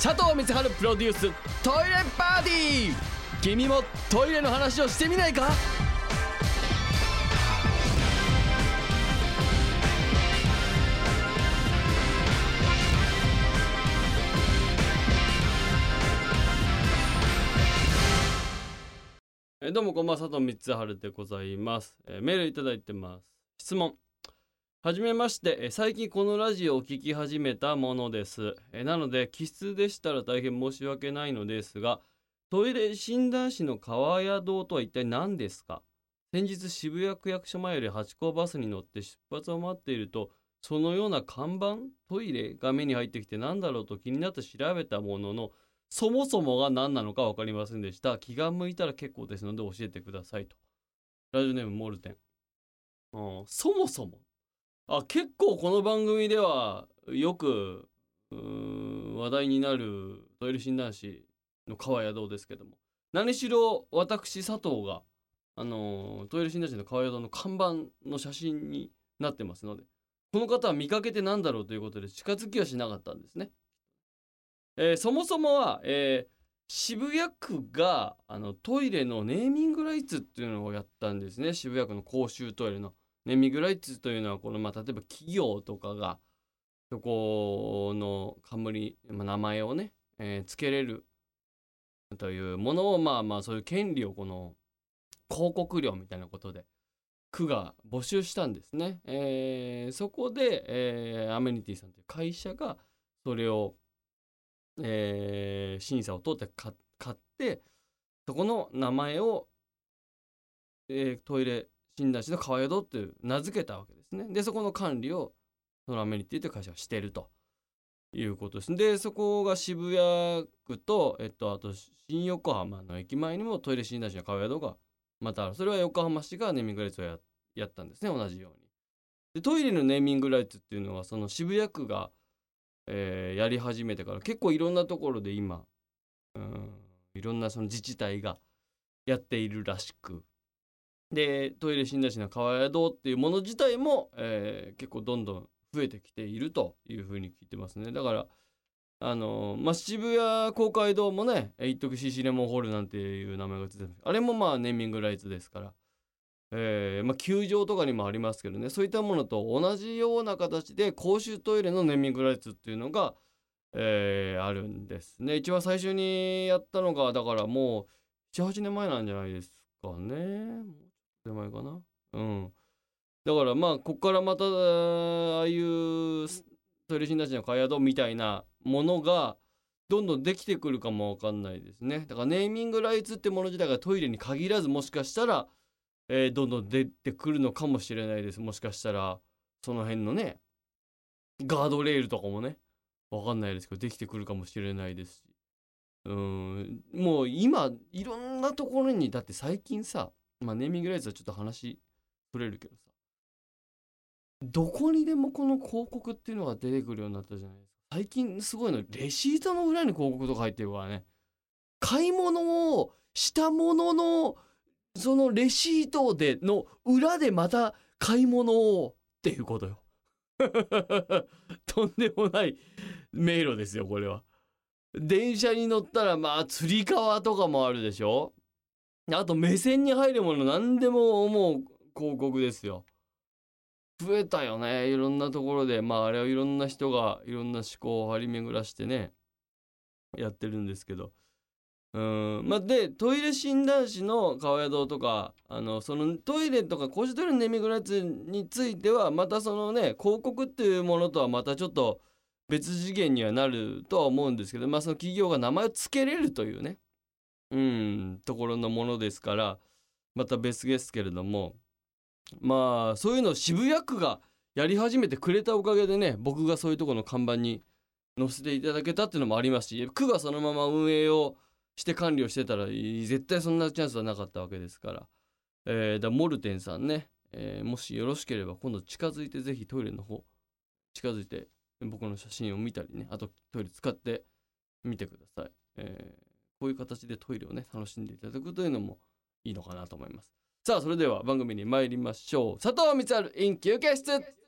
佐藤光晴プロデューストイレパーティー。君もトイレの話をしてみないか？えどうもこんばんは佐藤光晴でございます、えーメールいただいてます。質問。はじめまして、最近このラジオを聞き始めたものです、なので気質でしたら大変申し訳ないのですがトイレ診断士の川谷堂とは一体何ですか？先日渋谷区役所前より八甲バスに乗って出発を待っているとそのような看板トイレが目に入ってきて何だろうと気になって調べたもののそもそもが何なのか分かりませんでした。気が向いたら結構ですので教えてくださいと。ラジオネームモルテン。うんそもそもあ結構この番組ではよく話題になるトイレ診断士の川谷堂ですけども。何しろ私佐藤があのトイレ診断士の川谷堂の看板の写真になってますのでこの方は見かけてなんだろうということで近づきはしなかったんですね。えーそもそもは、えー渋谷区があのトイレのネーミングライツっていうのをやったんですね。渋谷区の公衆トイレの。ネーミグライツというのはこの、まあ、例えば企業とかがそこの冠、まあ、名前をね、えーつけれるというものをまあまあそういう権利をこの広告料みたいなことで区が募集したんですね。えーそこで、えーアメニティさんという会社がそれを、えー審査を通って買買ってそこの名前を、えートイレ診断士の川宿って名付けたわけですね。でそこの管理をそのアメニティという会社がしてるということです。でそこが渋谷区と、えっと、あと新横浜の駅前にもトイレ診断士の川宿がまたあるそれは横浜市がネーミングライツをややったんですね同じように。でトイレのネーミングライツっていうのはその渋谷区が、えーやり始めてから結構いろんなところで今うんいろんなその自治体がやっているらしくでトイレ診断士の川谷堂っていうもの自体も、えー結構どんどん増えてきているというふうに聞いてますね。だからあのーまあ渋谷公会堂もね一時 CC レモンホールなんていう名前がついてます。あれもまあネーミングライツですから。えーまあ、球場とかにもありますけどね。そういったものと同じような形で公衆トイレのネーミングライツっていうのが、えーあるんですね。一番最初にやったのがだからもう78年前なんじゃないですかね。手前かな。うん。だからまあこっからまたああいうトイレ診断士の会宿みたいなものがどんどんできてくるかもわかんないですね。だからネーミングライツってもの自体がトイレに限らずもしかしたらえーどんどん出てくるのかもしれないです。もしかしたらその辺のねガードレールとかもねわかんないですけどできてくるかもしれないですし。うん。もう今いろんなところにだって最近さまあネーミングライツはちょっと話取れるけどさどこにでもこの広告っていうのが出てくるようになったじゃないですか最近すごいのレシートの裏に広告とか入ってるからね買い物をしたもののそのレシートでの裏でまた買い物をっていうことよ。とんでもない迷路ですよこれは。電車に乗ったらまあつり革とかもあるでしょあと目線に入るもの何でももう広告ですよ。増えたよねいろんなところでまああれはいろんな人がいろんな思考を張り巡らしてねやってるんですけど。うんまあ、でトイレ診断士の川谷堂とかあのそのトイレとか公衆トイレのネミグラツについてはまたそのね広告っていうものとはまたちょっと別次元にはなるとは思うんですけどまあその企業が名前を付けれるというねうんところのものですからまた別ですけれどもまあそういうのを渋谷区がやり始めてくれたおかげでね僕がそういうとこの看板に載せていただけたっていうのもありますし区がそのまま運営をして管理をしてたら絶対そんなチャンスはなかったわけですから、えーだモルテンさんね、えーもしよろしければ今度近づいてぜひトイレの方近づいて僕の写真を見たりねあとトイレ使ってみてください、えーこういう形でトイレをね楽しんでいただくというのもいいのかなと思います。さあそれでは番組に参りましょう。佐藤光晴 in 休憩室。